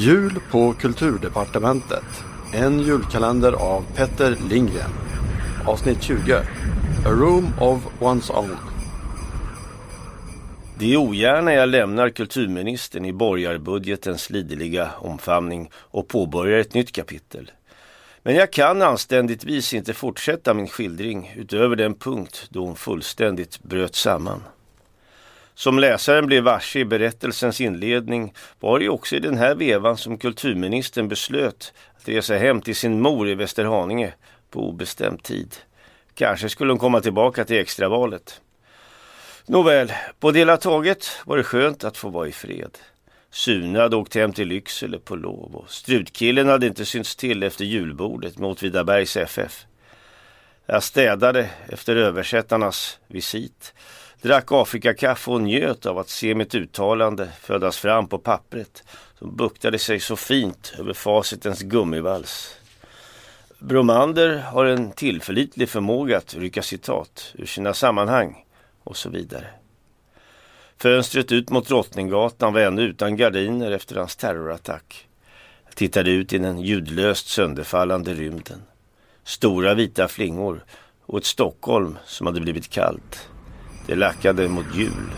Jul på Kulturdepartementet. En julkalender av Petter Lindgren. Avsnitt 20. A Room of One's Own. Det är ogärna jag lämnar kulturministern i borgarbudgetens liderliga omfamning och påbörjar ett nytt kapitel. Men jag kan anständigtvis inte fortsätta min skildring utöver den punkt då hon fullständigt bröt samman. Som läsaren blev varse i berättelsens inledning var det också i den här vevan som kulturministern beslöt att resa hem till sin mor i Västerhaninge på obestämd tid. Kanske skulle hon komma tillbaka till extravalet. Nåväl, på det hela taget var det skönt att få vara i fred. Sune hade åkt hem till Lycksele på lov och Strutkillen hade inte synts till efter julbordet med Åtvidabergs FF. Jag städade efter översättarnas visit, drack Afrikakaffe och njöt av att se mitt uttalande födas fram på pappret som buktade sig så fint över facitens gummivals. Bromander har en tillförlitlig förmåga att rycka citat ur sina sammanhang och så vidare. Fönstret ut mot Drottninggatan var ännu utan gardiner efter hans terrorattack. Jag tittade ut i den ljudlöst sönderfallande rymden. Stora vita flingor och ett Stockholm som hade blivit kallt. Det lackade mot jul.